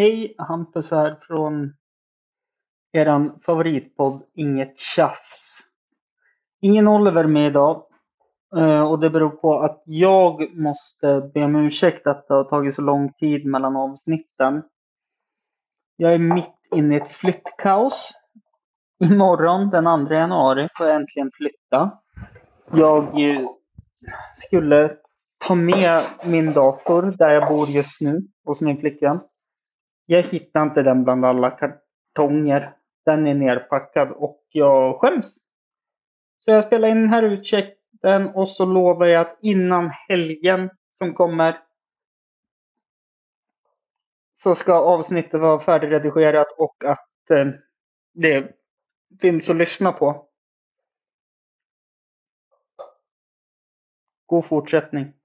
Hej, Hampus här från eran favoritpodd Inget Tjafs. Ingen Oliver med idag. Eh, och det beror på att jag måste be om ursäkt att det har tagit så lång tid mellan avsnitten. Jag är mitt inne i ett flyttkaos. Imorgon den 2 januari får jag äntligen flytta. Jag eh, skulle ta med min dator där jag bor just nu hos min flickvän. Jag hittar inte den bland alla kartonger. Den är nerpackad och jag skäms. Så jag spelar in den här ursäkten och så lovar jag att innan helgen som kommer så ska avsnittet vara färdigredigerat och att eh, det finns att lyssna på. God fortsättning.